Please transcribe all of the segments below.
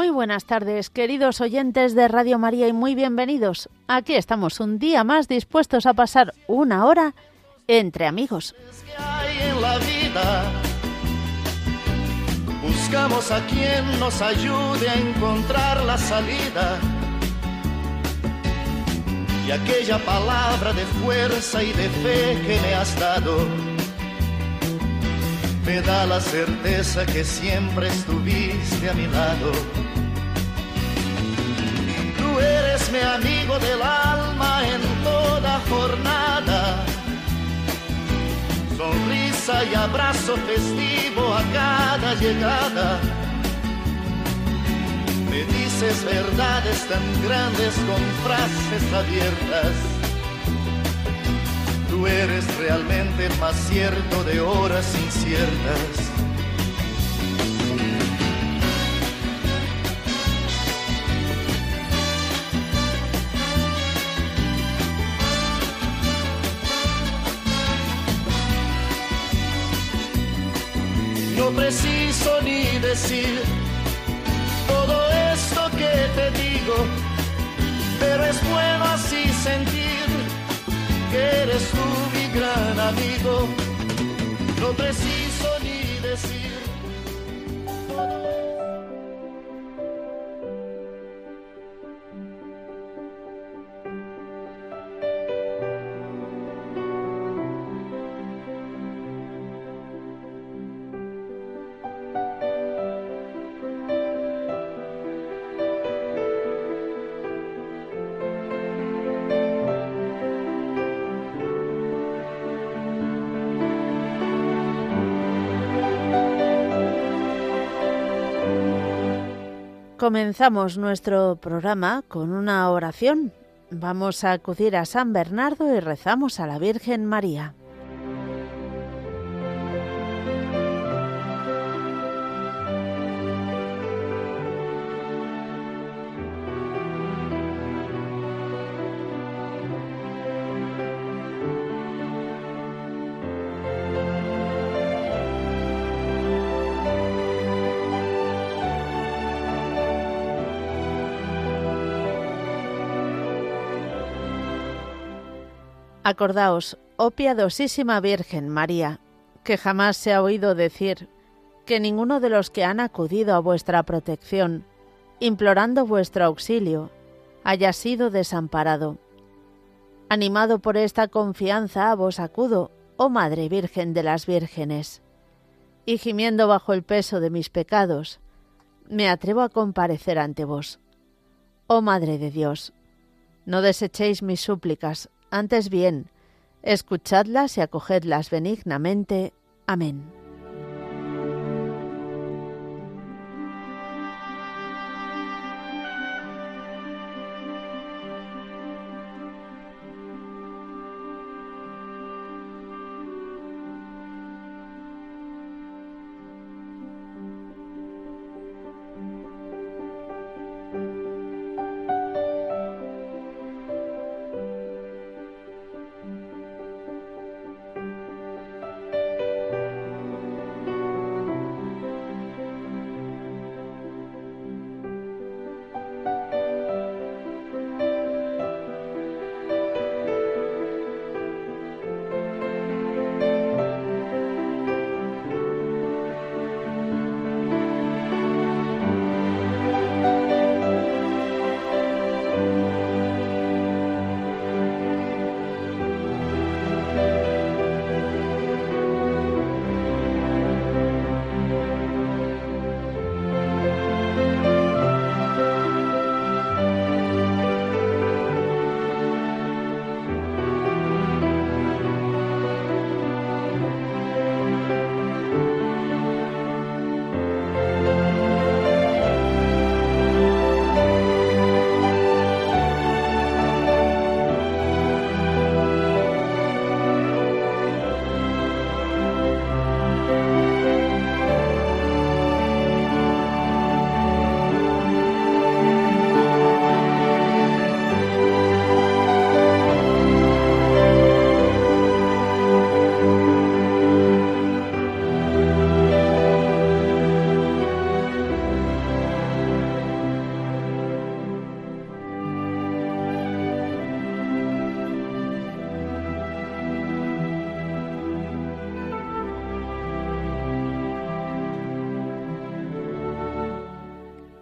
Muy buenas tardes, queridos oyentes de Radio María y muy bienvenidos. Aquí estamos un día más dispuestos a pasar una hora entre amigos. Buscamos a quien nos ayude a encontrar la salida. Y aquella palabra de fuerza y de fe que me has dado me da la certeza que siempre estuviste a mi lado. Tú eres mi amigo del alma en toda jornada. Sonrisa y abrazo festivo a cada llegada. Me dices verdades tan grandes con frases abiertas tú eres realmente más cierto de horas inciertas. No preciso ni decir todo esto que te digo, pero es bueno así sentir que eres tú mi gran amigo. No preciso ni decir. Comenzamos nuestro programa con una oración. Vamos a acudir a San Bernardo y rezamos a la Virgen María. Acordaos, oh piadosísima Virgen María, que jamás se ha oído decir que ninguno de los que han acudido a vuestra protección, implorando vuestro auxilio, haya sido desamparado. Animado por esta confianza a vos acudo, oh Madre Virgen de las Vírgenes, y gimiendo bajo el peso de mis pecados, me atrevo a comparecer ante vos. Oh Madre de Dios, no desechéis mis súplicas, antes bien, escuchadlas y acogedlas benignamente. Amén.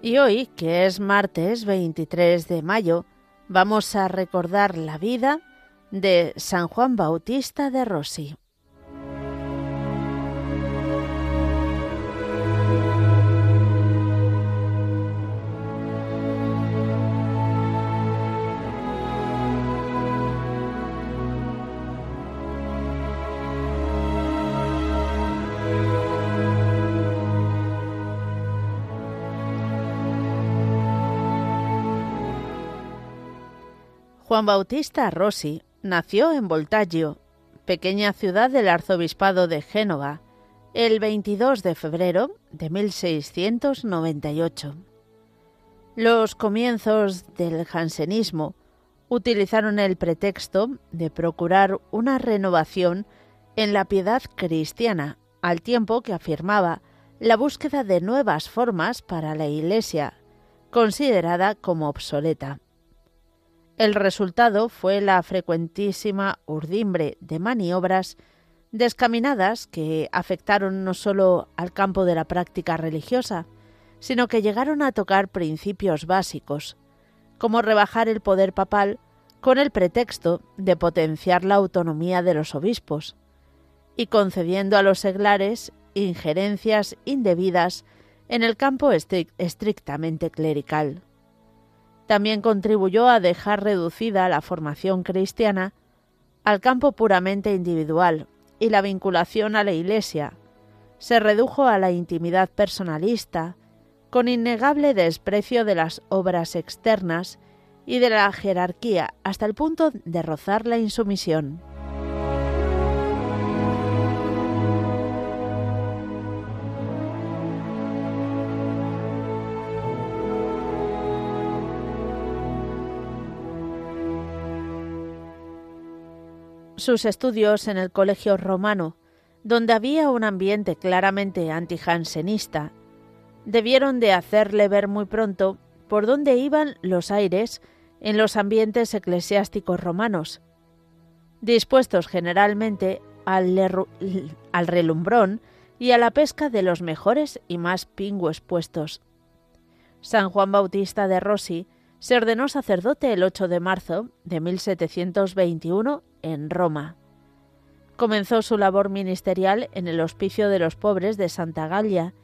Y hoy, que es martes 23 de mayo, vamos a recordar la vida de San Juan Bautista de Rossi. Juan Bautista Rossi nació en Voltaggio, pequeña ciudad del arzobispado de Génova, el 22 de febrero de 1698. Los comienzos del jansenismo utilizaron el pretexto de procurar una renovación en la piedad cristiana, al tiempo que afirmaba la búsqueda de nuevas formas para la Iglesia, considerada como obsoleta. El resultado fue la frecuentísima urdimbre de maniobras descaminadas que afectaron no solo al campo de la práctica religiosa, sino que llegaron a tocar principios básicos, como rebajar el poder papal con el pretexto de potenciar la autonomía de los obispos, y concediendo a los seglares injerencias indebidas en el campo estrictamente clerical. También contribuyó a dejar reducida la formación cristiana al campo puramente individual y la vinculación a la Iglesia. Se redujo a la intimidad personalista, con innegable desprecio de las obras externas y de la jerarquía hasta el punto de rozar la insumisión. Sus estudios en el Colegio Romano, donde había un ambiente claramente antijansenista, debieron de hacerle ver muy pronto por dónde iban los aires en los ambientes eclesiásticos romanos, dispuestos generalmente al, al relumbrón y a la pesca de los mejores y más pingües puestos. San Juan Bautista de Rossi se ordenó sacerdote el 8 de marzo de 1721 en Roma. Comenzó su labor ministerial en el Hospicio de los Pobres de Santa Galia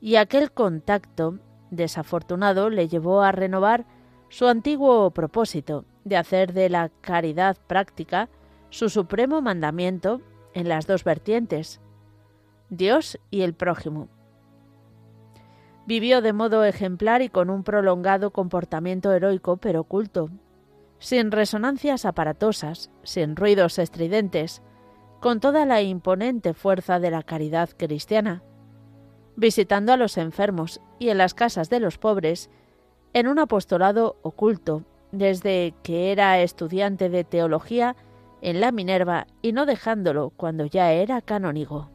y aquel contacto desafortunado le llevó a renovar su antiguo propósito de hacer de la caridad práctica su supremo mandamiento en las dos vertientes, Dios y el prójimo. Vivió de modo ejemplar y con un prolongado comportamiento heroico pero oculto, sin resonancias aparatosas, sin ruidos estridentes, con toda la imponente fuerza de la caridad cristiana, visitando a los enfermos y en las casas de los pobres, en un apostolado oculto, desde que era estudiante de teología en la Minerva y no dejándolo cuando ya era canónigo.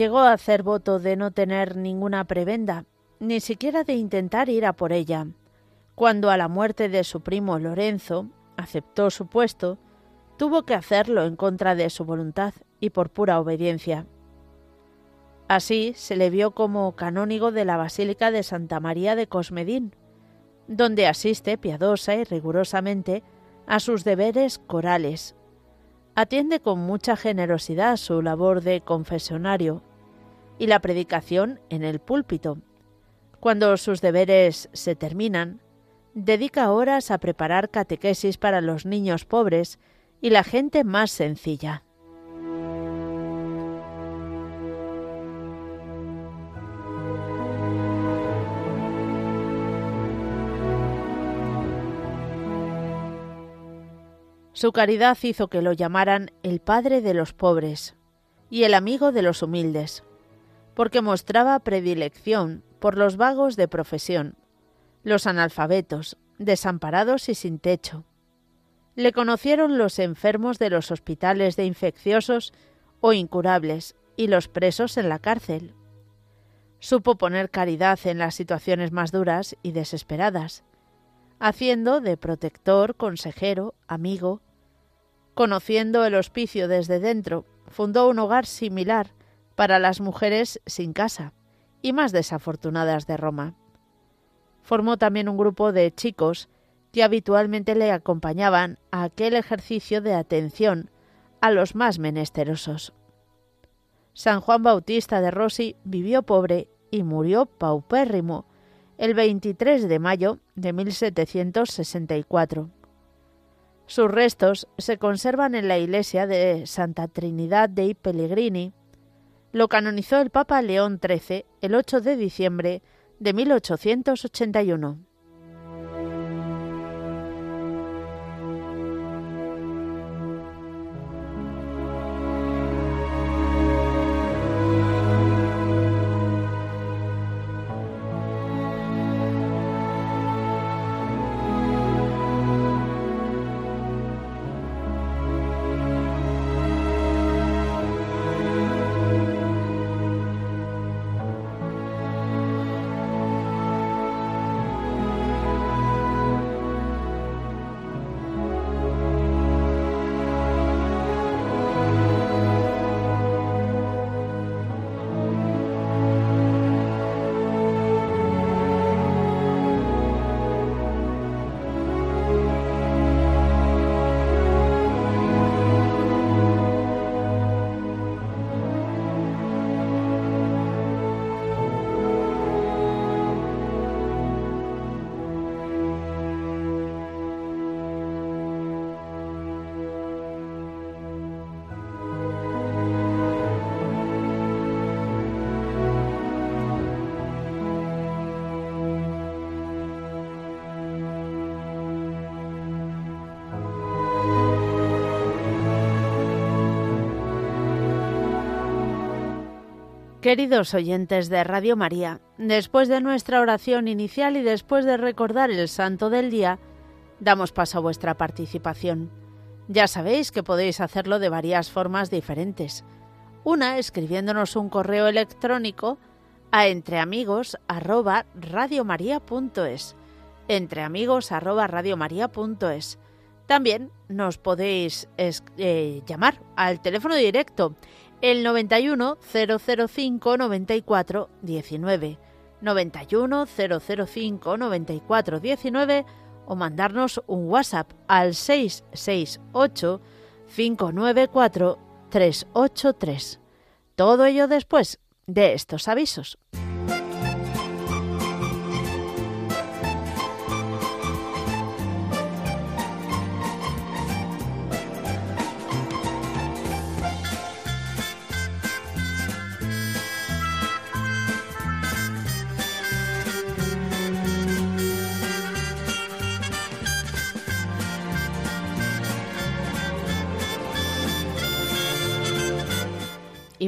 Llegó a hacer voto de no tener ninguna prebenda, ni siquiera de intentar ir a por ella. Cuando a la muerte de su primo Lorenzo aceptó su puesto, tuvo que hacerlo en contra de su voluntad y por pura obediencia. Así se le vio como canónigo de la Basílica de Santa María de Cosmedín, donde asiste piadosa y rigurosamente a sus deberes corales. Atiende con mucha generosidad su labor de confesionario y la predicación en el púlpito. Cuando sus deberes se terminan, dedica horas a preparar catequesis para los niños pobres y la gente más sencilla. Su caridad hizo que lo llamaran el Padre de los pobres y el amigo de los humildes porque mostraba predilección por los vagos de profesión, los analfabetos, desamparados y sin techo. le conocieron los enfermos de los hospitales de infecciosos o incurables y los presos en la cárcel. Supo poner caridad en las situaciones más duras y desesperadas, haciendo de protector, consejero, amigo. Conociendo el hospicio desde dentro, fundó un hogar similar para las mujeres sin casa y más desafortunadas de Roma. Formó también un grupo de chicos que habitualmente le acompañaban a aquel ejercicio de atención a los más menesterosos. San Juan Bautista de Rossi vivió pobre y murió paupérrimo el 23 de mayo de 1764. Sus restos se conservan en la iglesia de Santa Trinidad dei Pellegrini. Lo canonizó el Papa León XIII el 8 de diciembre de 1881. Queridos oyentes de Radio María, después de nuestra oración inicial y después de recordar el santo del día, damos paso a vuestra participación. Ya sabéis que podéis hacerlo de varias formas diferentes. Una escribiéndonos un correo electrónico a entreamigos@radiomaria.es. entreamigos@radiomaria.es. También nos podéis eh, llamar al teléfono directo el 91 005 94 19 91 005 94 19 o mandarnos un WhatsApp al 668 594 383. Todo ello después de estos avisos.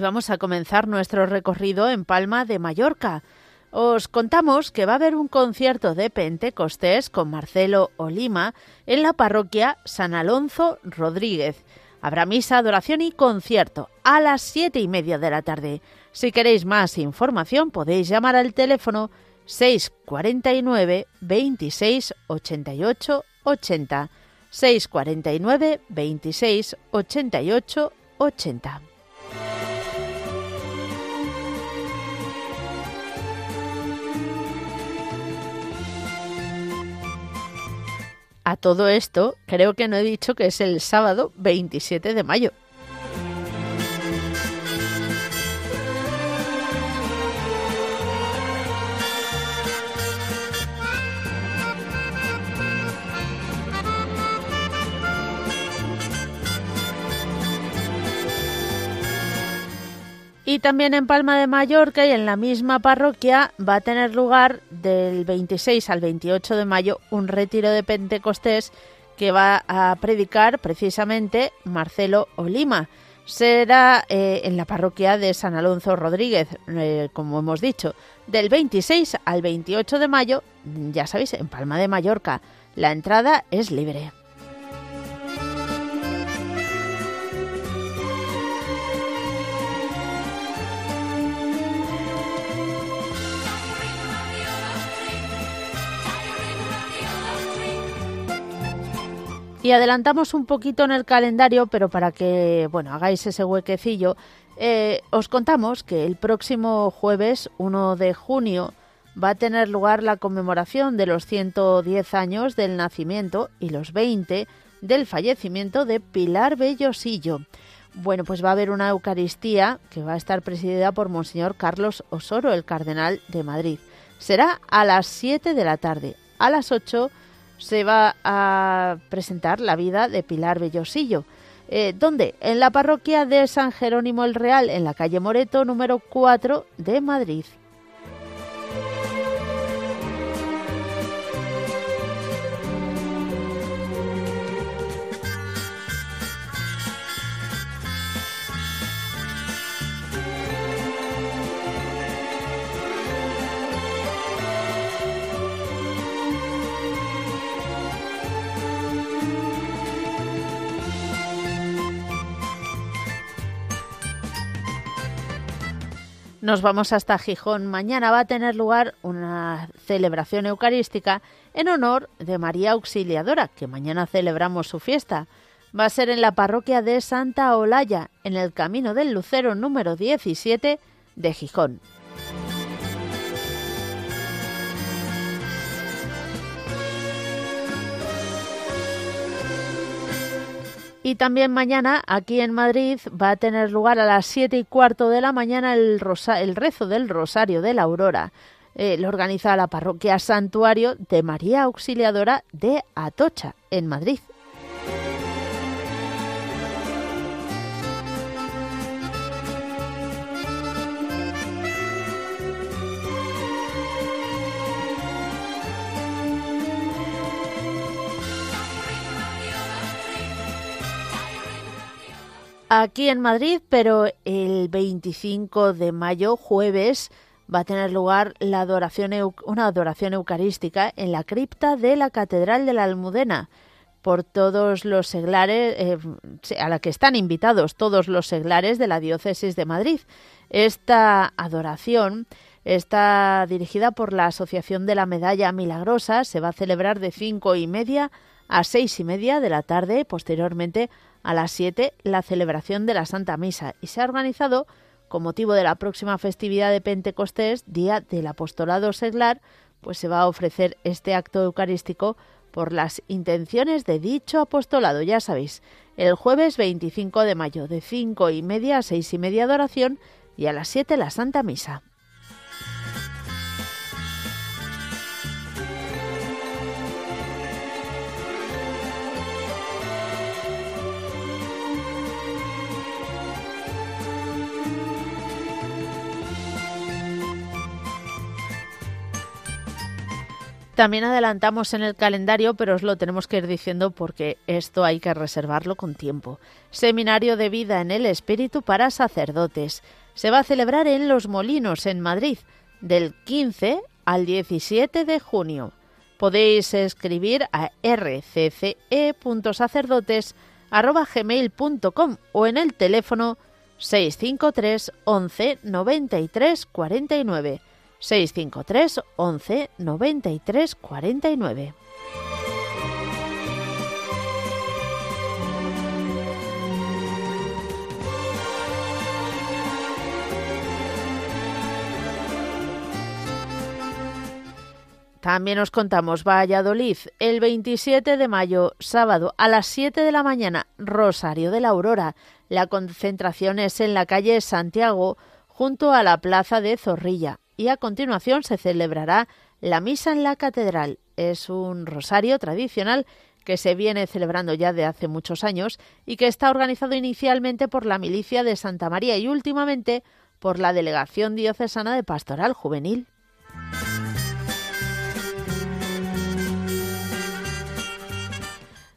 Vamos a comenzar nuestro recorrido en Palma de Mallorca. Os contamos que va a haber un concierto de Pentecostés con Marcelo Olima en la parroquia San Alonso Rodríguez. Habrá misa, adoración y concierto a las siete y media de la tarde. Si queréis más información podéis llamar al teléfono 649 26 88 80. 649 26 88 80. A todo esto, creo que no he dicho que es el sábado 27 de mayo. Y también en Palma de Mallorca y en la misma parroquia va a tener lugar del 26 al 28 de mayo un retiro de Pentecostés que va a predicar precisamente Marcelo Olima. Será eh, en la parroquia de San Alonso Rodríguez, eh, como hemos dicho, del 26 al 28 de mayo, ya sabéis, en Palma de Mallorca. La entrada es libre. Y adelantamos un poquito en el calendario, pero para que, bueno, hagáis ese huequecillo, eh, os contamos que el próximo jueves 1 de junio va a tener lugar la conmemoración de los 110 años del nacimiento y los 20 del fallecimiento de Pilar Bellosillo. Bueno, pues va a haber una Eucaristía que va a estar presidida por Monseñor Carlos Osoro, el cardenal de Madrid. Será a las 7 de la tarde. A las 8 se va a presentar la vida de Pilar Bellosillo. Eh, ¿Dónde? En la parroquia de San Jerónimo el Real, en la calle Moreto, número 4 de Madrid. Nos vamos hasta Gijón. Mañana va a tener lugar una celebración eucarística en honor de María Auxiliadora, que mañana celebramos su fiesta. Va a ser en la parroquia de Santa Olaya, en el Camino del Lucero número 17 de Gijón. Y también mañana, aquí en Madrid, va a tener lugar a las siete y cuarto de la mañana el, el rezo del Rosario de la Aurora. Eh, lo organiza la parroquia Santuario de María Auxiliadora de Atocha, en Madrid. Aquí en Madrid, pero el 25 de mayo, jueves, va a tener lugar la adoración, una adoración eucarística en la cripta de la Catedral de la Almudena por todos los seglares, eh, a la que están invitados todos los seglares de la diócesis de Madrid. Esta adoración está dirigida por la Asociación de la Medalla Milagrosa, se va a celebrar de cinco y media seis y media de la tarde, posteriormente a las 7 la celebración de la Santa Misa y se ha organizado con motivo de la próxima festividad de Pentecostés, Día del Apostolado Seglar, pues se va a ofrecer este acto eucarístico por las intenciones de dicho apostolado. Ya sabéis, el jueves 25 de mayo de 5 y media a 6 y media de oración y a las 7 la Santa Misa. También adelantamos en el calendario, pero os lo tenemos que ir diciendo porque esto hay que reservarlo con tiempo. Seminario de vida en el Espíritu para sacerdotes. Se va a celebrar en Los Molinos, en Madrid, del 15 al 17 de junio. Podéis escribir a rcce.sacerdotes.gmail.com o en el teléfono 653 11 93 49 653 11 93 49. También os contamos Valladolid, el 27 de mayo, sábado, a las 7 de la mañana, Rosario de la Aurora. La concentración es en la calle Santiago, junto a la plaza de Zorrilla y a continuación se celebrará la misa en la catedral. Es un rosario tradicional que se viene celebrando ya de hace muchos años y que está organizado inicialmente por la milicia de Santa María y últimamente por la Delegación Diocesana de Pastoral Juvenil.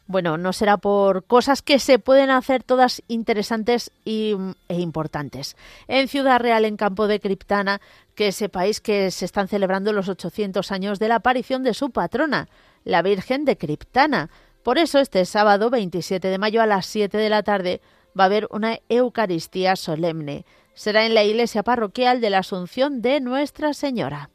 Bueno, no será por cosas que se pueden hacer todas interesantes y, e importantes. En Ciudad Real, en Campo de Criptana, que sepáis que se están celebrando los 800 años de la aparición de su patrona, la Virgen de Criptana. Por eso, este sábado 27 de mayo a las 7 de la tarde va a haber una Eucaristía solemne. Será en la iglesia parroquial de la Asunción de Nuestra Señora.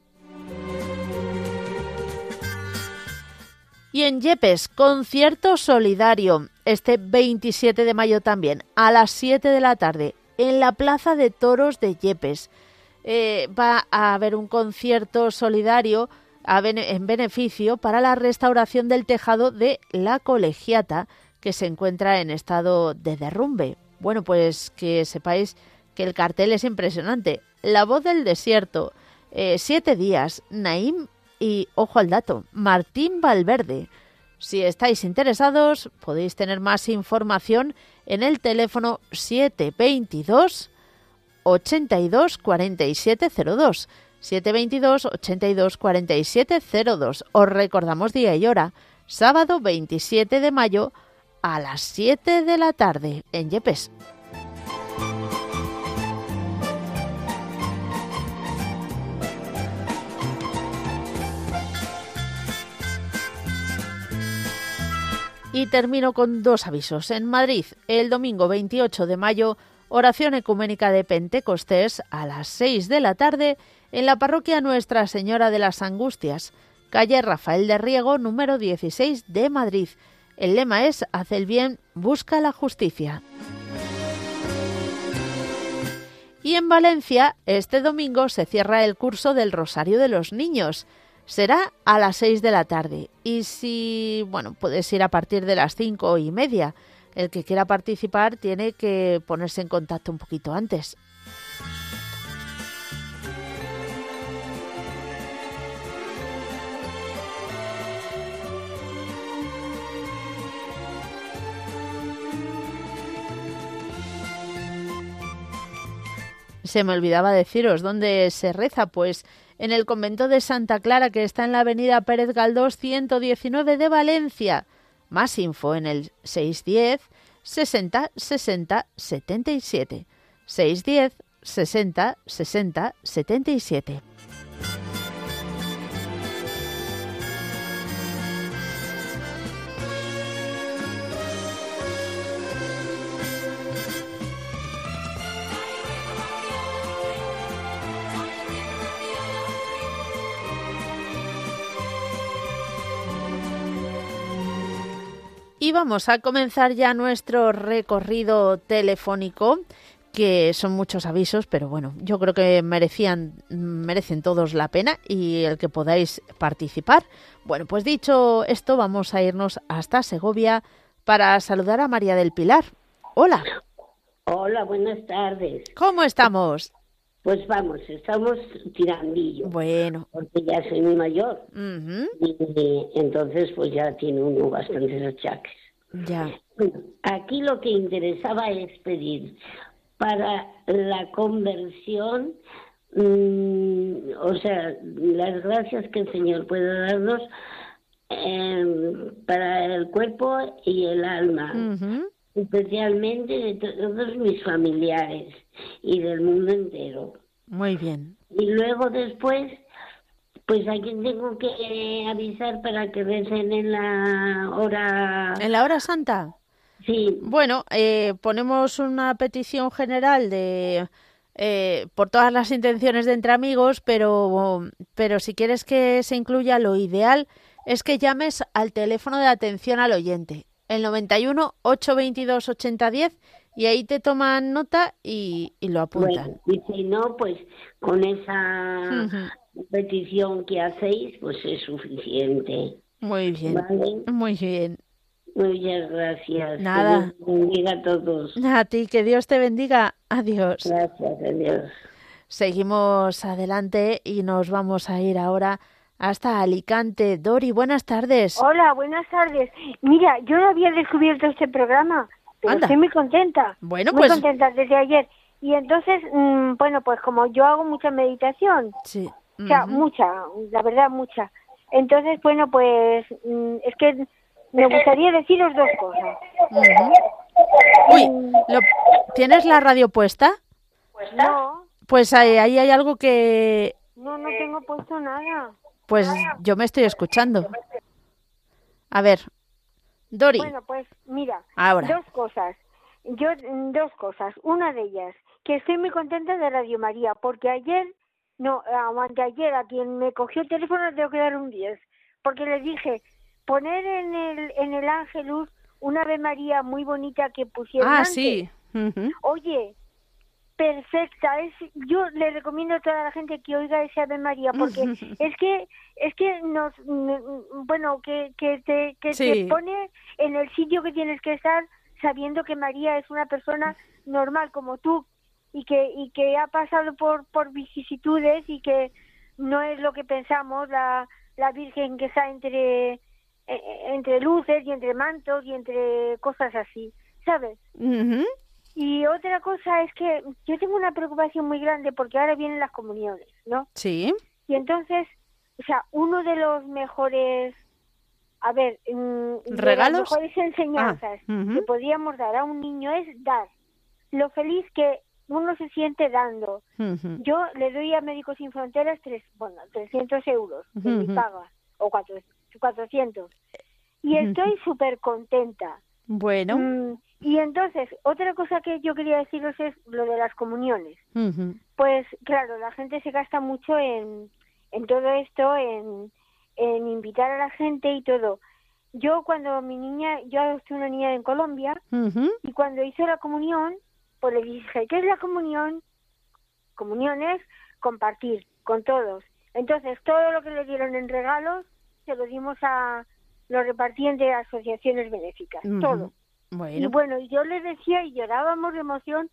Y en Yepes, concierto solidario, este 27 de mayo también, a las 7 de la tarde, en la Plaza de Toros de Yepes. Eh, va a haber un concierto solidario en beneficio para la restauración del tejado de la colegiata que se encuentra en estado de derrumbe. Bueno, pues que sepáis que el cartel es impresionante. La voz del desierto, eh, siete días, Naim y, ojo al dato, Martín Valverde. Si estáis interesados, podéis tener más información en el teléfono 722 82 4702. 722 82 4702. Os recordamos día y hora, sábado 27 de mayo a las 7 de la tarde en Yepes. Y termino con dos avisos. En Madrid, el domingo 28 de mayo, oración ecuménica de Pentecostés a las 6 de la tarde en la parroquia Nuestra Señora de las Angustias, calle Rafael de Riego, número 16 de Madrid. El lema es Haz el bien, busca la justicia. Y en Valencia, este domingo se cierra el curso del Rosario de los Niños será a las 6 de la tarde. Y si, bueno, puedes ir a partir de las cinco y media. El que quiera participar tiene que ponerse en contacto un poquito antes. Se me olvidaba deciros dónde se reza, pues en el convento de Santa Clara, que está en la avenida Pérez Galdós 119 de Valencia. Más info en el 610 60 60 77. 610 60 60 77. Y vamos a comenzar ya nuestro recorrido telefónico, que son muchos avisos, pero bueno, yo creo que merecían, merecen todos la pena y el que podáis participar. Bueno, pues dicho esto, vamos a irnos hasta Segovia para saludar a María del Pilar. Hola. Hola, buenas tardes. ¿Cómo estamos? Pues vamos, estamos tirandillo. Bueno. Porque ya soy muy mayor. y, entonces, pues ya tiene uno bastantes achaques. Ya. aquí lo que interesaba es pedir para la conversión, mm, o sea, las gracias que el Señor puede darnos em, para el cuerpo y el alma especialmente de todos mis familiares y del mundo entero. Muy bien. Y luego después, pues a quien tengo que avisar para que recen en la hora... ¿En la hora santa? Sí. Bueno, eh, ponemos una petición general de... Eh, por todas las intenciones de entre amigos, pero, pero si quieres que se incluya, lo ideal es que llames al teléfono de atención al oyente, el 91 822 8010 y ahí te toman nota y, lo apuntan. y si no, pues con esa petición que hacéis, pues es suficiente. Muy bien. Muy bien. Muchas gracias. Nada. Que Dios bendiga a todos. A ti, que Dios te bendiga. Adiós. Gracias, adiós. Seguimos adelante y nos vamos a ir ahora hasta Alicante. Dori, buenas tardes. Hola, buenas tardes. Mira, yo no había descubierto este programa, pero estoy muy contenta. Bueno, muy pues... contenta desde ayer. Y entonces, mm, bueno, pues como yo hago mucha meditación, sí. o sea, mucha, la verdad, mucha. Entonces, bueno, pues mm, es que me gustaría deciros dos cosas. Uy, ¿tienes la radio puesta? No. Pues ahí, ahí hay algo que... No, no tengo puesto nada. Pues yo me estoy escuchando. A ver, Dori. Bueno, pues mira, Ahora. dos cosas. Yo dos cosas. Una de ellas, que estoy muy contenta de Radio María, porque ayer, no, ayer a quien me cogió el teléfono le tengo que dar un 10, porque le dije, poner en el, en el Ángelus una Ave María muy bonita que pusieron Ah, antes. sí. Oye, perfecta. Es, yo le recomiendo a toda la gente que oiga ese Ave María porque es que es que nos mm, bueno que que te que Sí. te pone en el sitio que tienes que estar sabiendo que María es una persona normal como tú y que y que ha pasado por por vicisitudes y que no es lo que pensamos la la Virgen que está entre eh, entre luces y entre mantos y entre cosas así, ¿sabes? Ujú. Y otra cosa es que yo tengo una preocupación muy grande porque ahora vienen las comuniones, ¿no? Sí. Y entonces, o sea, uno de los mejores, a ver, mm, de ¿Regalos? las mejores enseñanzas Ah, ujú. que podríamos dar a un niño es dar. Lo feliz que uno se siente dando. Yo le doy a Médicos Sin Fronteras tres, bueno, 300 euros de mi Ujú. paga, o cuatro- 400. Y estoy súper contenta. Bueno. Mm, y entonces, otra cosa que yo quería deciros es lo de las comuniones. Pues claro, la gente se gasta mucho en, en todo esto, en, en invitar a la gente y todo. Yo cuando mi niña, yo adopté una niña en Colombia y cuando hizo la comunión, pues le dije, ¿qué es la comunión? Comunión es compartir con todos. Entonces, todo lo que le dieron en regalos, se lo dimos a, lo repartían de asociaciones benéficas, todo. Y Bueno. bueno, y yo le decía y llorábamos de emoción,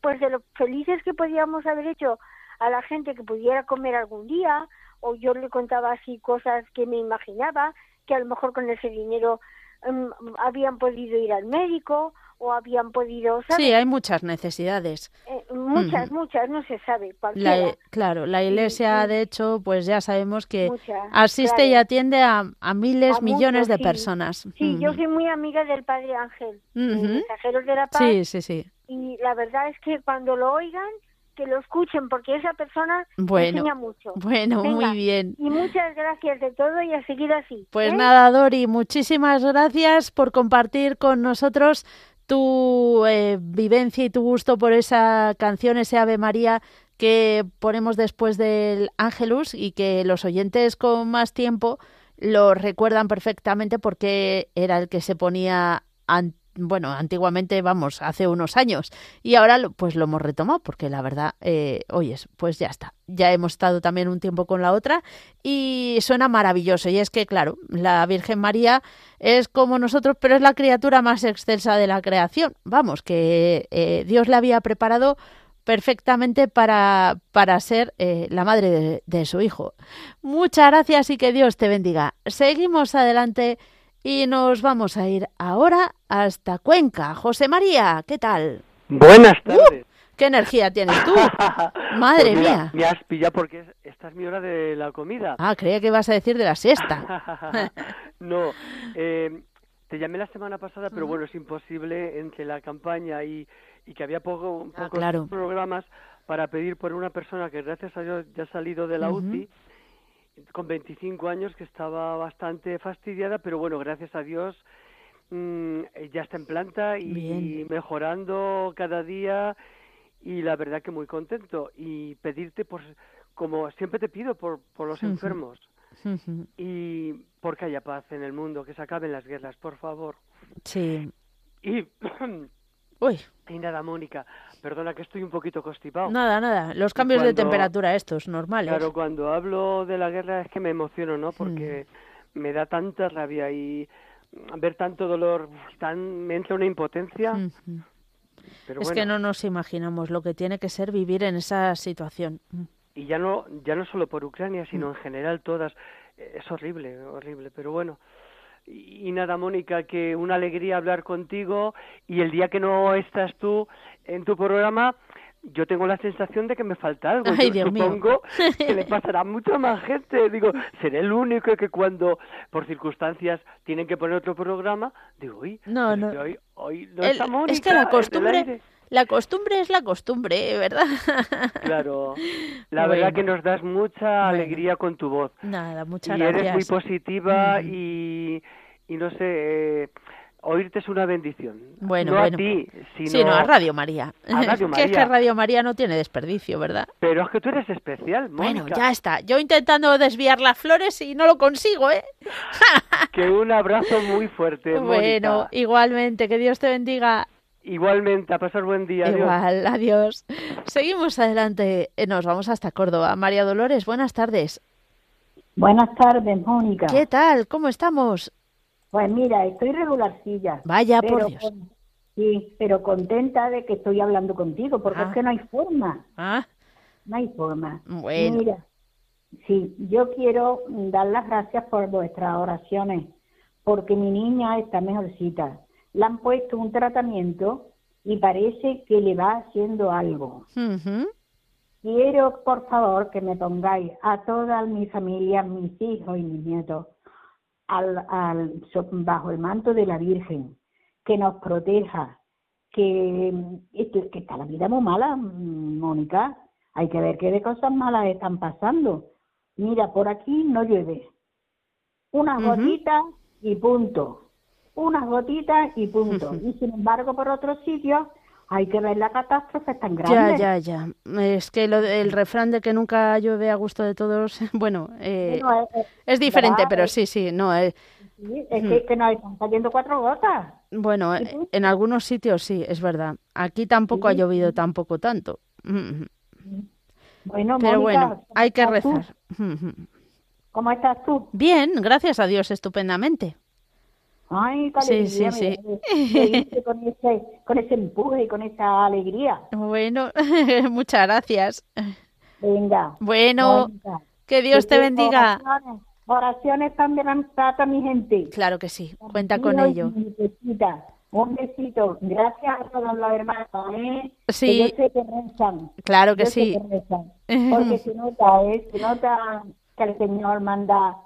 pues de lo felices que podíamos haber hecho a la gente que pudiera comer algún día, o yo le contaba así cosas que me imaginaba, que a lo mejor con ese dinero em, habían podido ir al médico, o habían podido, ¿sabes? Sí, hay muchas necesidades. Eh, muchas, muchas, no se sabe, La, claro, la iglesia, sí. de hecho, pues ya sabemos que Muchas, asiste claro. y atiende a, a miles, A millones muchos, de sí. personas. Sí, yo soy muy amiga del Padre Ángel, de Ujú. Mensajeros de la Paz, Sí, sí, sí. y la verdad es que cuando lo oigan, que lo escuchen, porque esa persona Bueno, enseña mucho. Bueno, Venga, muy bien. Y muchas gracias de todo y a seguir así. Pues ¿eh? nada, Dori, muchísimas gracias por compartir con nosotros tu eh, vivencia y tu gusto por esa canción, ese Ave María que ponemos después del Ángelus y que los oyentes con más tiempo lo recuerdan perfectamente porque era el que se ponía an- bueno, antiguamente, vamos, hace unos años. Y ahora pues lo hemos retomado porque la verdad, eh, oyes, pues ya está. Ya hemos estado también un tiempo con la otra y suena maravilloso. Y es que, claro, la Virgen María es como nosotros, pero es la criatura más excelsa de la creación. Vamos, que eh, Dios la había preparado perfectamente para, para ser eh, la madre de, de su hijo. Muchas gracias y que Dios te bendiga. Seguimos adelante y nos vamos a ir ahora hasta Cuenca. José María, ¿qué tal? Buenas tardes. ¿Qué energía tienes tú? Madre Pues mira, mía. Me has pillado porque es- esta es mi hora de la comida. Ah, creía que ibas a decir de la siesta. no, eh, te llamé la semana pasada, pero bueno, es imposible entre la campaña y, y que había poco, Ah, pocos claro. programas para pedir por una persona que gracias a Dios ya ha salido de la Ujú. UCI con 25 años que estaba bastante fastidiada, pero bueno, gracias a Dios mm, ya está en planta y Bien. mejorando cada día y la verdad que muy contento y pedirte pues como siempre te pido por, por los enfermos y porque haya paz en el mundo, que se acaben las guerras, por favor. sí. Y, Uy, y nada, Mónica, perdona que estoy un poquito constipado. nada, nada. Los cambios de temperatura estos, normales. Claro, cuando hablo de la guerra es que me emociono, ¿no? Porque Mm. me da tanta rabia y ver tanto dolor, tan, me entra una impotencia. Pero es bueno, que no nos imaginamos lo que tiene que ser vivir en esa situación. Mm. y ya no, ya no solo por Ucrania, sino en general todas. Es horrible, horrible, pero bueno. Y, nada, Mónica, que una alegría hablar contigo y el día que no estás tú en tu programa, yo tengo la sensación de que me falta algo. Ay, yo Dios mío. supongo que le pasará a mucha más gente. Digo, seré el único que cuando por circunstancias tienen que poner otro programa, digo, uy, No, no. hoy, hoy no El- está Mónica es que la costumbre, aire". La costumbre es la costumbre, ¿verdad? Claro, la Bueno. verdad que nos das mucha Bueno. alegría con tu voz. Nada, muchas y gracias. eres muy positiva Ujú. y, y no sé, eh, oírte es una bendición. Bueno, no bueno. a ti, sino, Sí, no, a Radio María. A Radio que es que María. Radio María no tiene desperdicio, ¿verdad? Pero es que tú eres especial, Bueno, ya está. Yo intentando desviar las flores y no lo consigo, ¿eh? Que un abrazo muy fuerte, Bueno, Mónica. igualmente, que Dios te bendiga. Igualmente, a pasar buen día. adiós. Igual, adiós. Seguimos adelante. Eh, Nos vamos hasta Córdoba. María Dolores, buenas tardes. Buenas tardes, Mónica. ¿Qué tal? ¿Cómo estamos? Pues mira, estoy regularcilla. Vaya, por Dios. con- sí, pero contenta de que estoy hablando contigo, porque Ah. es que no hay forma, Ah, no hay forma. Bueno. Mira, sí, yo quiero dar las gracias por vuestras oraciones, porque mi niña está mejorcita. Le han puesto un tratamiento y parece que le va haciendo algo. Quiero, por favor, que me pongáis a toda mi familia, mis hijos y mis nietos, al, bajo el manto de la Virgen, que nos proteja, que, esto- que está la vida muy mala, Mónica. Hay que ver qué de cosas malas están pasando. Mira, por aquí no llueve. Unas gotitas y punto. Unas gotitas y punto. Y sin embargo, por otros sitios hay que ver la catástrofe tan Ya, grande. ya, ya. Es que lo, el refrán de que nunca llueve a gusto de todos, bueno, eh, es diferente, ¿verdad? pero sí, sí, no. eh, Sí, es que, que nos están cayendo cuatro gotas. bueno, ¿Y eh, en algunos sitios sí, es verdad. Aquí tampoco ha llovido tampoco tanto. Bueno, Pero Mónica, bueno, hay que rezar. ¿Cómo estás tú? Bien, gracias a Dios, estupendamente. Ay, qué alegría sí, sí. con ese, con ese empuje y con esa alegría. Bueno, muchas gracias. Venga. Bueno, que Dios que te bendiga. Oraciones, oraciones también para mi gente. Claro que sí, cuenta con ello. Un besito. Gracias a todos los hermanos, ¿eh? Sí. Que yo sé que rezan. Claro que Yo sí. que rezan. Porque se nota, ¿eh? Se nota que el Señor manda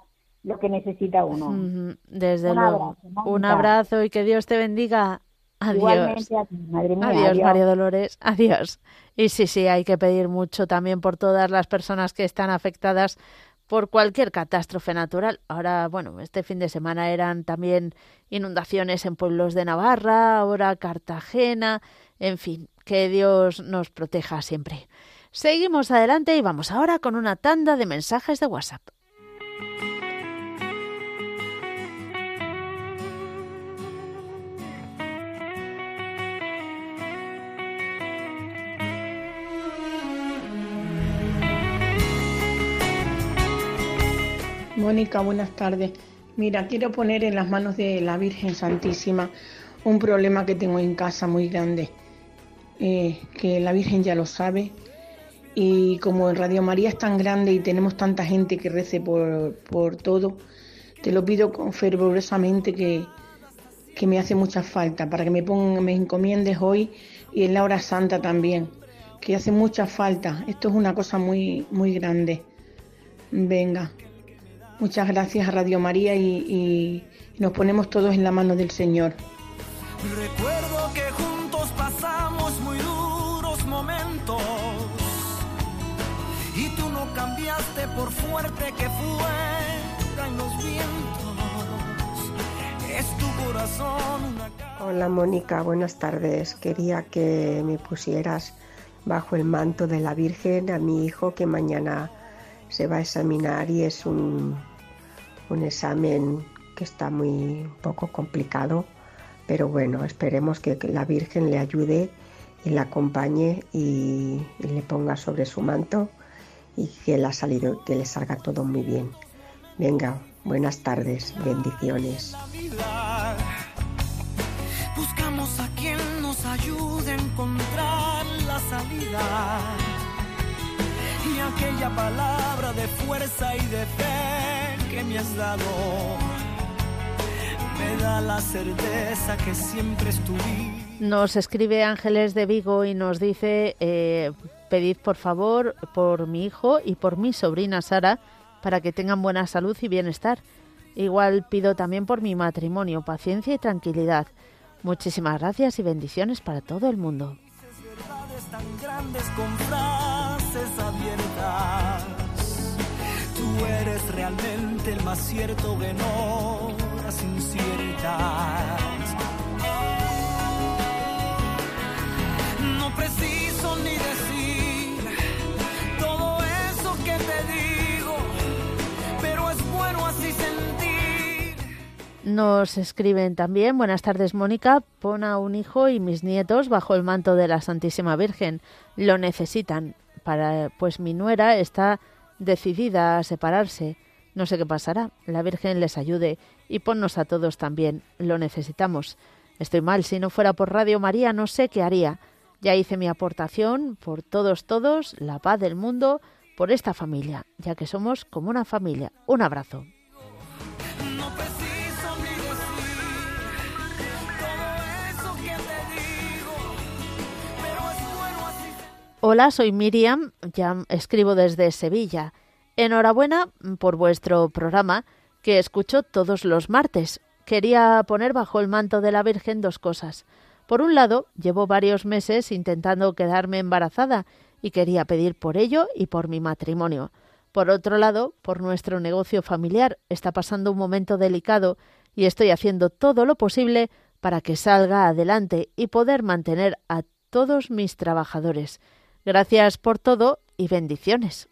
lo que necesita uno. Desde Un luego. abrazo. Un abrazo y que Dios te bendiga. Adiós. Igualmente a ti, madre mía. Adiós, adiós. María Dolores. Adiós. Y sí, sí, hay que pedir mucho también por todas las personas que están afectadas por cualquier catástrofe natural. Ahora, bueno, este fin de semana eran también inundaciones en pueblos de Navarra, ahora Cartagena, en fin, que Dios nos proteja siempre. Seguimos adelante y vamos ahora con una tanda de mensajes de WhatsApp. Mónica, buenas tardes. Mira, quiero poner en las manos de la Virgen Santísima un problema que tengo en casa muy grande, eh, que la Virgen ya lo sabe. Y como en Radio María es tan grande y tenemos tanta gente que rece por, por todo, te lo pido fervorosamente que, que me hace mucha falta para que me, ponga, me encomiendes hoy y en la hora santa también, que hace mucha falta. Esto es una cosa muy, muy grande. Venga, Muchas gracias a Radio María y, y nos ponemos todos en la mano del Señor. Recuerdo que juntos pasamos muy duros momentos y tú no cambiaste por fuerte que fueran los vientos. Es tu corazón una Hola Mónica, buenas tardes. Quería que me pusieras bajo el manto de la Virgen a mi hijo que mañana se va a examinar y es un, un examen que está muy un poco complicado, pero bueno, esperemos que la Virgen le ayude y la acompañe y, le ponga sobre su manto y que le, que le salga todo muy bien. Venga, buenas tardes, bendiciones. Buscamos a quien nos ayude a encontrar la salida. Y aquella palabra de fuerza y de fe que me has dado me da la certeza que siempre estuviste. Nos escribe Ángeles de Vigo y nos dice, eh, pedid por favor por mi hijo y por mi sobrina Sara para que tengan buena salud y bienestar. Igual pido también por mi matrimonio, paciencia y tranquilidad. Muchísimas gracias y bendiciones para todo el mundo. verdades tan grandes con frases abiertas eres realmente el más cierto de horas inciertas. No preciso ni decir todo eso que te digo, pero es bueno así sentir. Nos escriben también, buenas tardes Mónica, pon a un hijo y mis nietos bajo el manto de la Santísima Virgen. Lo necesitan. Para, pues mi nuera está decidida a separarse. No sé qué pasará. La Virgen les ayude y ponnos a todos también. Lo necesitamos. Estoy mal. Si no fuera por Radio María, no sé qué haría. Ya hice mi aportación por todos, todos, la paz del mundo, por esta familia, ya que somos como una familia. Un abrazo. Hola, soy Miriam, ya escribo desde Sevilla. Enhorabuena por vuestro programa que escucho todos los martes. Quería poner bajo el manto de la Virgen dos cosas. Por un lado, llevo varios meses intentando quedarme embarazada y quería pedir por ello y por mi matrimonio. Por otro lado, por nuestro negocio familiar está pasando un momento delicado y estoy haciendo todo lo posible para que salga adelante y poder mantener a todos mis trabajadores. Gracias por todo y bendiciones.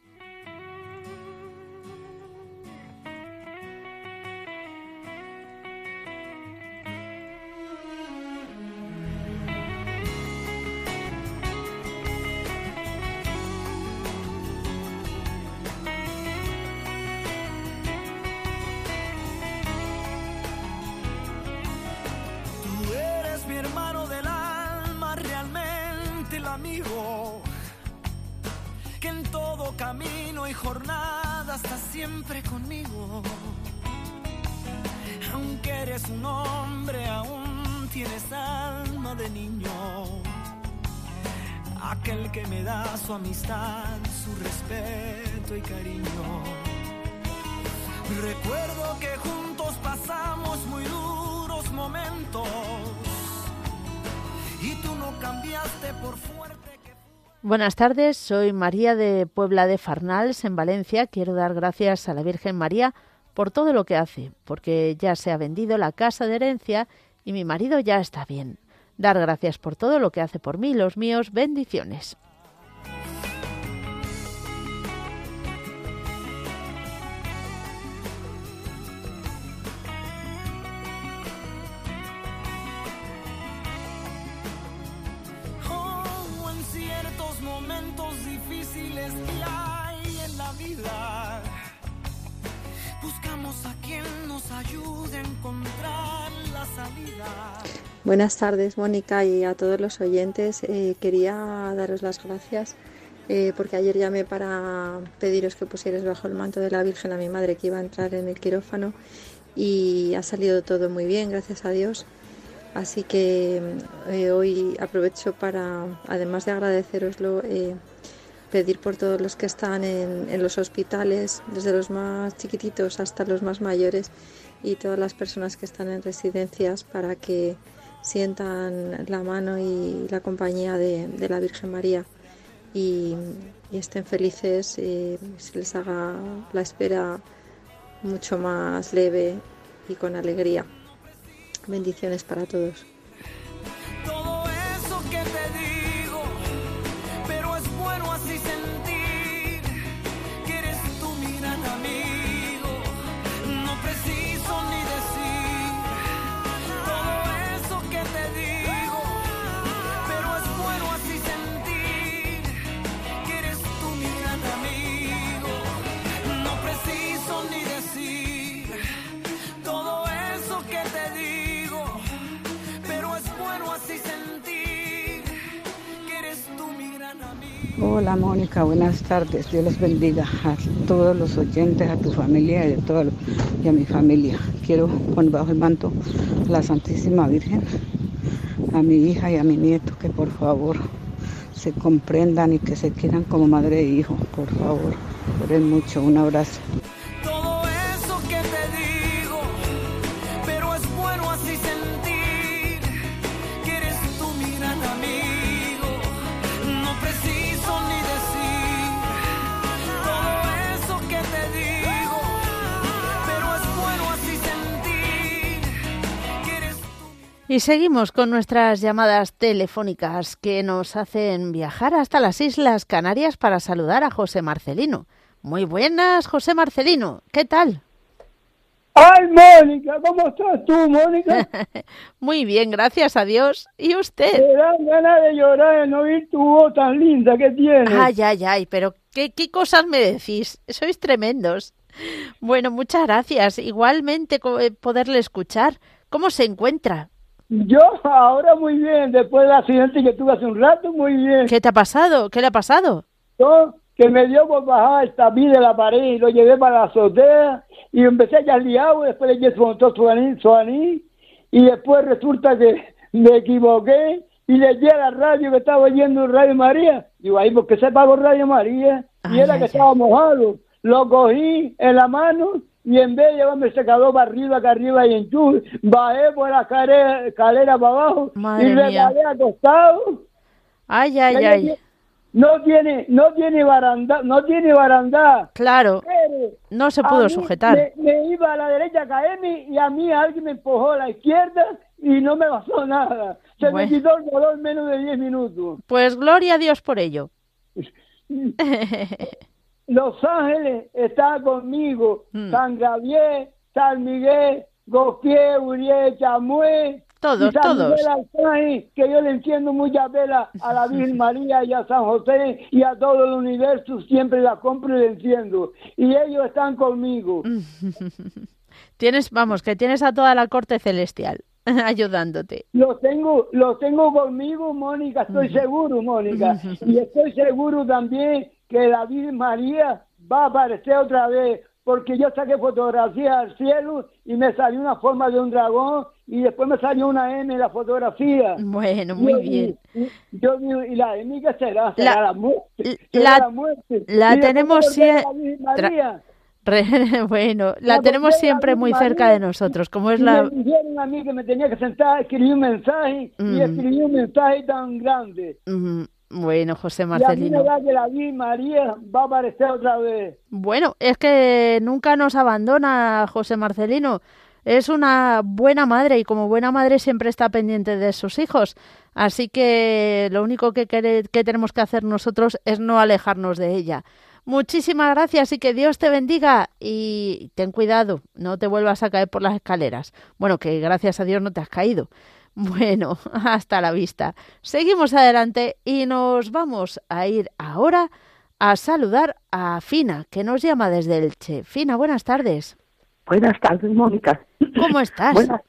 Aquel que me da su amistad, su respeto y cariño. Recuerdo que juntos pasamos muy duros momentos y tú no cambiaste por fuerte que Buenas tardes, soy María de Puebla de Farnals, en Valencia. Quiero dar gracias a la Virgen María por todo lo que hace, porque ya se ha vendido la casa de herencia y mi marido ya está bien. Dar gracias por todo lo que hace por mí los míos. Bendiciones. Buscamos a quien nos ayude a encontrar la salida. Buenas tardes, Mónica, y a todos los oyentes. Eh, quería daros las gracias eh, porque ayer llamé para pediros que pusierais bajo el manto de la Virgen a mi madre que iba a entrar en el quirófano y ha salido todo muy bien, gracias a Dios. Así que eh, hoy aprovecho para, además de agradeceroslo, pedir por todos los que están en los hospitales, desde los más chiquititos hasta los más mayores y todas las personas que están en residencias para que sientan la mano y la compañía de, la Virgen María y, y estén felices y se les haga la espera mucho más leve y con alegría. Bendiciones para todos. Hola Mónica, buenas tardes. Dios les bendiga a todos los oyentes, a tu familia y a, mi familia. Quiero poner bajo el manto a la Santísima Virgen, a mi hija y a mi nieto, que por favor se comprendan y que se quieran como madre e hijo. Por favor, oren mucho. Un abrazo. Y seguimos con nuestras llamadas telefónicas que nos hacen viajar hasta las Islas Canarias para saludar a José Marcelino. Muy buenas, José Marcelino. ¿Qué tal? ¡Ay, Mónica! ¿Cómo estás tú, Mónica? Muy bien, gracias a Dios. ¿Y usted? Me dan ganas de llorar en oír tu voz tan linda que tienes. Ay, ay, ay, pero ¿qué, qué cosas me decís? Sois tremendos. Bueno, muchas gracias. Igualmente eh, poderle escuchar. ¿Cómo se encuentra? Yo ahora muy bien, después del accidente que tuve hace un rato, muy bien. ¿Qué te ha pasado? ¿Qué le ha pasado? Yo, que me dio por bajar el tapiz de la pared y lo llevé para la azotea y empecé a echarle agua, después le eché su motor su anís y después resulta que me equivoqué y le eché a la radio que estaba oyendo Radio María. Digo, ahí, porque se pagó Radio María? Y era que estaba mojado. Lo cogí en la mano y en vez de llevarme el secador para arriba, acá arriba y en chu, bajé por la escalera, escalera para abajo Madre y me quedé acostado. Ay, ay, ay. No tiene, no tiene baranda, no tiene baranda. Claro, Pero no se pudo sujetar. Me, me iba a la derecha a caerme y a mí alguien me empujó a la izquierda y no me pasó nada. Se Bueno. me quitó el dolor en menos de 10 minutos. Pues gloria a Dios por ello. Los Ángeles está conmigo. Mm. San Gabriel, San Miguel, Gautier, Uriel, Chamué. Todos, San todos. Miguel Arcángel, que yo le enciendo muchas velas a la Virgen María y a San José y a todo el universo. Siempre la compro y la enciendo. Y ellos están conmigo. Tienes, vamos, que tienes a toda la corte celestial ayudándote. Lo tengo, lo tengo conmigo, Mónica, estoy seguro, Mónica. Y estoy seguro también que la Virgen María va a aparecer otra vez, porque yo saqué fotografías al cielo y me salió una forma de un dragón y después me salió una M en la fotografía. Bueno, muy Yo bien. digo- Yo digo, ¿y la M qué será? ¿Será La- la, muerte? la- ¿Será la muerte? la Y tenemos a sie- la Virgen tra- María. Re- bueno, la La tenemos siempre muy María, cerca de nosotros, como es y la... me dijeron a mí que me tenía que sentar, escribir un mensaje Mm. y escribí un mensaje tan grande. Mm, Bueno, José Y a mí Marcelino. me da que la Virgen María va a aparecer otra vez. Bueno, es que nunca nos abandona José Marcelino. Es una buena madre y como buena madre siempre está pendiente de sus hijos. Así que lo único que, que tenemos que hacer nosotros es no alejarnos de ella. Muchísimas gracias y que Dios te bendiga y ten cuidado, no te vuelvas a caer por las escaleras. Bueno, que gracias a Dios no te has caído. Bueno, hasta la vista. Seguimos adelante y nos vamos a ir ahora a saludar a Fina, que nos llama desde Elche. Fina, buenas tardes. Buenas tardes, Mónica. ¿Cómo estás? Buenas.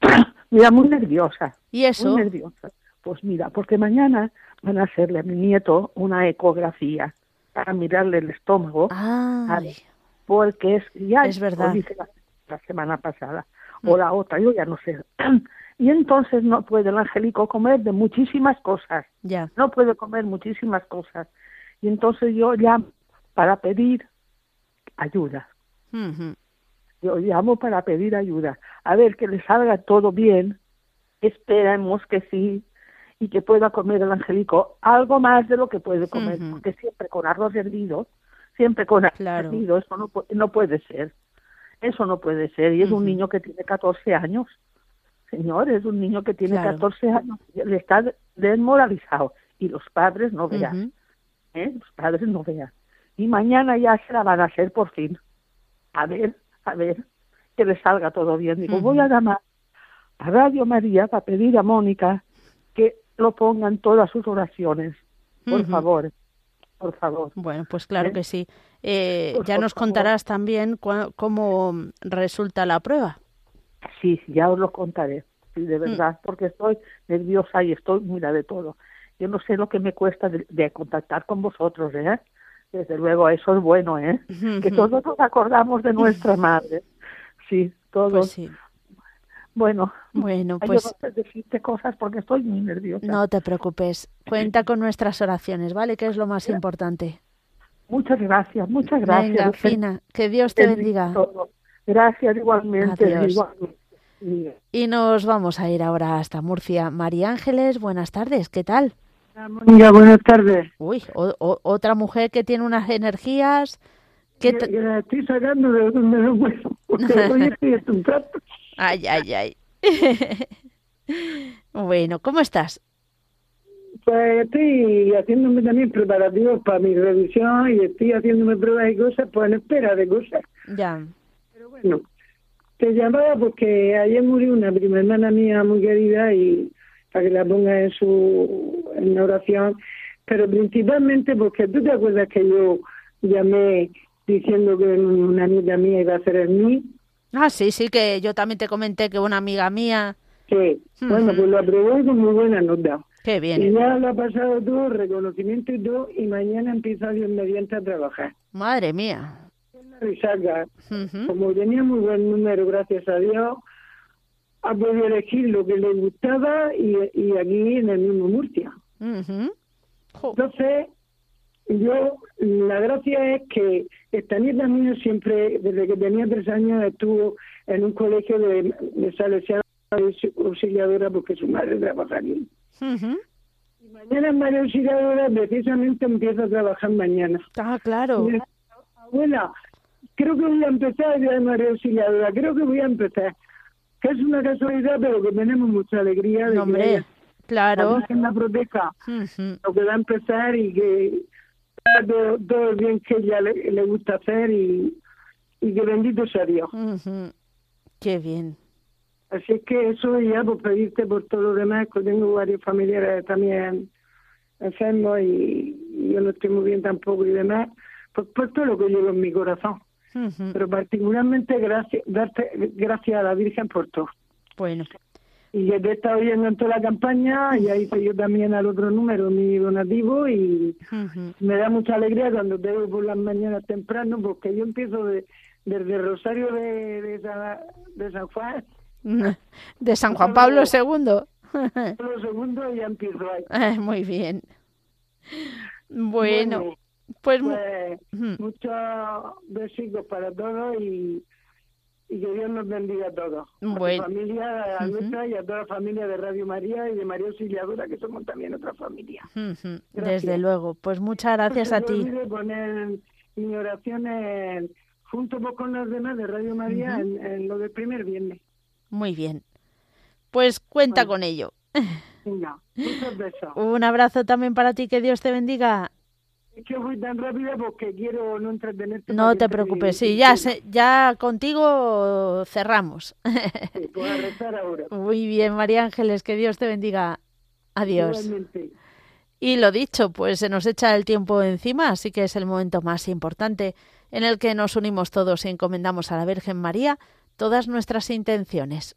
Mira, muy nerviosa. ¿Y eso? Muy nerviosa. Pues mira, porque mañana van a hacerle a mi nieto una ecografía para mirarle el estómago. Ah, porque es ya Es verdad. dije la, la semana pasada o la otra, yo ya no sé. Y entonces no puede el angelico comer de muchísimas cosas. ya. No puede comer muchísimas cosas. Y entonces yo llamo para pedir ayuda. Ujú. Yo llamo para pedir ayuda. A ver, que le salga todo bien. Esperemos que sí. Y que pueda comer el angelico algo más de lo que puede comer. Porque siempre con arroz hervido, siempre con arroz Claro. hervido, eso no, no puede ser. Eso no puede ser. Y es un niño que tiene 14 años. Señor, es un niño que tiene Claro. 14 años. Le está desmoralizado. Y los padres no vean. ¿eh? Los padres no vean. Y mañana ya se la van a hacer por fin. A ver, a ver, que le salga todo bien. Digo, voy a llamar a Radio María para pedir a Mónica que lo pongan todas sus oraciones. Por favor, por favor. Bueno, pues claro ¿Eh? que sí. Eh, ya nos favor. contarás también cua- cómo resulta la prueba. Sí, ya os lo contaré, sí, Mm. de verdad, porque estoy nerviosa y estoy, mira, de todo. Yo no sé lo que me cuesta de, de contactar con vosotros, ¿eh? Desde luego, eso es bueno, ¿eh? Que todos nos acordamos de nuestra madre. Sí, todos. Pues sí. Bueno, Bueno, pues yo no sé decirte cosas porque estoy muy nerviosa. no te preocupes. Cuenta con nuestras oraciones, ¿vale? Que es lo más importante. Muchas gracias, muchas gracias. Venga, Fina, que Dios te bendiga. todo. Gracias igualmente. Adiós. igualmente. Sí. Y nos vamos a ir ahora hasta Murcia. María Ángeles, buenas tardes, ¿qué tal? Mónica, buenas tardes. Uy, o- o- otra mujer que tiene unas energías que... Yo- te- yo la estoy sacando de donde no puedo. Ay, ay, ay. Bueno, ¿cómo estás? Pues estoy haciéndome también preparativos para mi revisión y estoy haciéndome pruebas y cosas, pues en espera de cosas. Ya. Bueno, te llamaba porque ayer murió una prima hermana mía muy querida y para que la ponga en su en oración, pero principalmente porque tú te acuerdas que yo llamé diciendo que una amiga mía iba a hacer el mí. Ah, sí, sí, que yo también te comenté que una amiga mía... Sí, bueno, pues lo aprobó con muy buena nota. Qué bien. Y ya lo ha pasado todo, reconocimiento y todo, y mañana empieza Dios mediante a trabajar. Madre mía. La risaca, como tenía muy buen número, gracias a Dios, ha podido elegir lo que le gustaba y, y aquí en el mismo Murcia. Entonces, yo, la gracia es que esta nieta mía siempre, desde que tenía tres años, estuvo en un colegio de, de salesiana auxiliadora porque su madre trabaja aquí. Y mañana María Auxiliadora precisamente empieza a trabajar mañana. Ah, claro. Abuela, creo que voy a empezar ya de María Auxiliadora, creo que voy a empezar. Que es una casualidad, pero que tenemos mucha alegría de hombre, que claro. la la proteja, lo que va a empezar y que todo, todo el bien que ella le, le gusta hacer y, y que bendito sea Dios. Qué bien. Así es que eso ya por pedirte por todo lo demás, que tengo varios familiares también enfermos y, y yo no estoy muy bien tampoco y demás, pues por todo lo que llevo en mi corazón. Pero particularmente gracias, darte gracias a la Virgen por todo. Bueno. Y que te he estado oyendo en toda la campaña, ya hice yo también al otro número mi donativo y me da mucha alegría cuando te veo por las mañanas temprano, porque yo empiezo de, desde Rosario de, de, San, de San Juan, De San Juan Pablo II. segundos y ya empiezo ahí. Ah, Muy bien. Bueno, pues, pues, muchos besitos para todos y, y que Dios nos bendiga a todos. A tu familia, a y a toda la familia de Radio María y de María Auxiliadora, que somos también otra familia. Gracias. desde luego. Pues muchas gracias No a ti. poner mi oración en- junto pues, con los demás de Radio María en, en lo del primer viernes. Muy bien. Pues cuenta con ello. Besos. Un abrazo también para ti, que Dios te bendiga. Es que voy tan rápida porque quiero no entretenerte. No para te preocupes, sí, ya, se- ya contigo cerramos. Sí, ahora. Muy bien, María Ángeles, que Dios te bendiga. Adiós. Igualmente. Y lo dicho, pues se nos echa el tiempo encima, así que es el momento más importante en el que nos unimos todos y encomendamos a la Virgen María todas nuestras intenciones.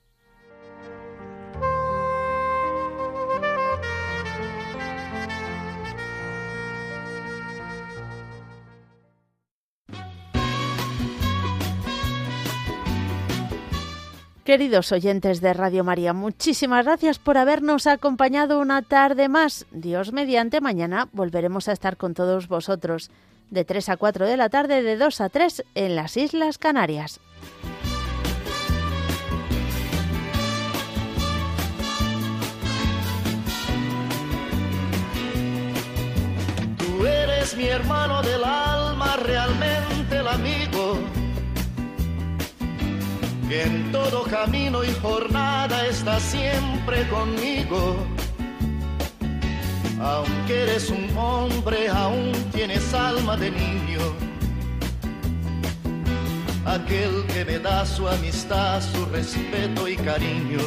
Queridos oyentes de Radio María, muchísimas gracias por habernos acompañado una tarde más. Dios mediante, mañana volveremos a estar con todos vosotros de 3 a 4 de la tarde, de 2 a 3 en las Islas Canarias. Tú eres mi hermano del alma, realmente el amigo, que en todo camino y jornada está siempre conmigo. Aunque eres un hombre, aún tienes alma de niño. Aquel que me da su amistad, su respeto y cariño